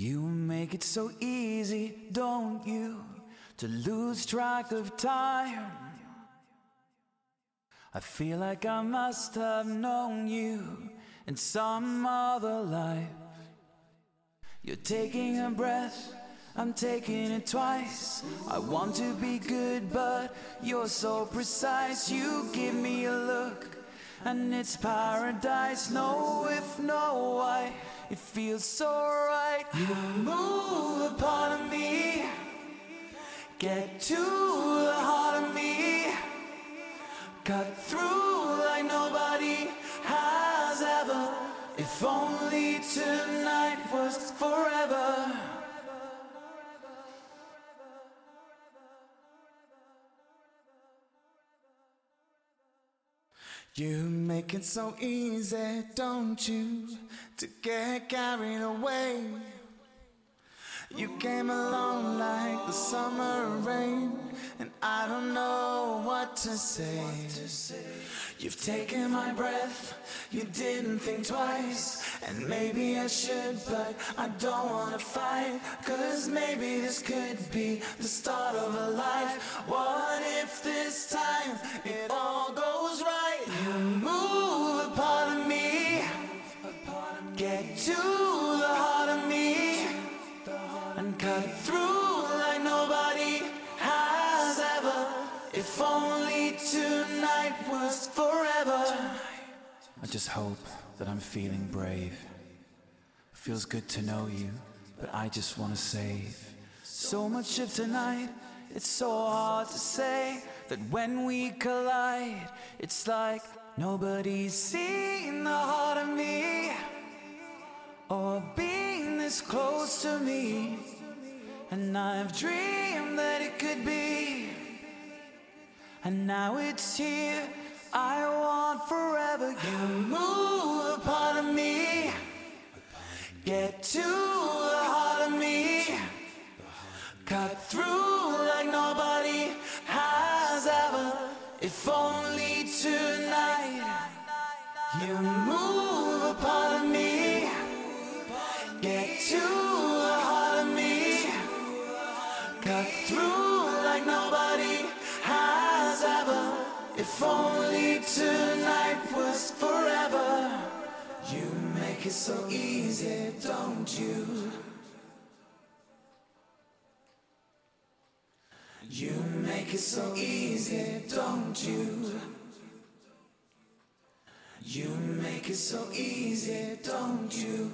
You make it so easy, don't you, to lose track of time. I feel like I must have known you in some other life. You're taking a breath, I'm taking it twice. I want to be good, but you're so precise. You give me a look, and it's paradise. No if, no why. It feels so right. You move a part of me, get to the heart of me, cut through like nobody has ever. If only tonight was forever. You make it so easy, don't you, to get carried away. You came along like the summer rain, and I don't know what to say. You've taken my breath, you didn't think twice, and maybe I should, but I don't wanna fight. Cause maybe this could be the start of a life. What if this time it all goes tonight was forever. I just hope that I'm feeling brave. Feels good to know you, but I just wanna save so much of tonight. It's so hard to say that when we collide, it's like nobody's seen the heart of me or being this close to me. And I've dreamed that it could be. And now it's here. I want forever. You move a part of me. Get to the heart of me. Cut through like nobody has ever. If only tonight you If only tonight was forever. You make it so easy, don't you? You make it so easy, don't you? You make it so easy, don't you?